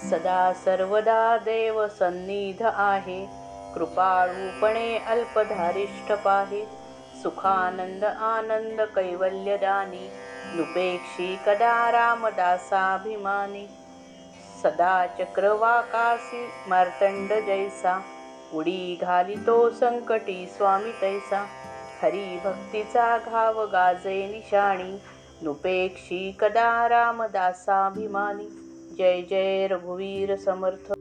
सदा सर्वदा देव सन्निध आहे. कृपाळूपणे अल्पधारिष्ठ पाहे. सुखानंद आनंद कैवल्यदानी नुपेक्षी कदा रामदासाभिमानी. सदा चक्रवाकासी मार्तंड जैसा. उडी घालितो संकटी स्वामी तैसा. हरी भक्तीचा घाव गाजे निशाणी. नुपेक्षी कदा रामदासाभिमानी. जय जय रघुवीर समर्थ.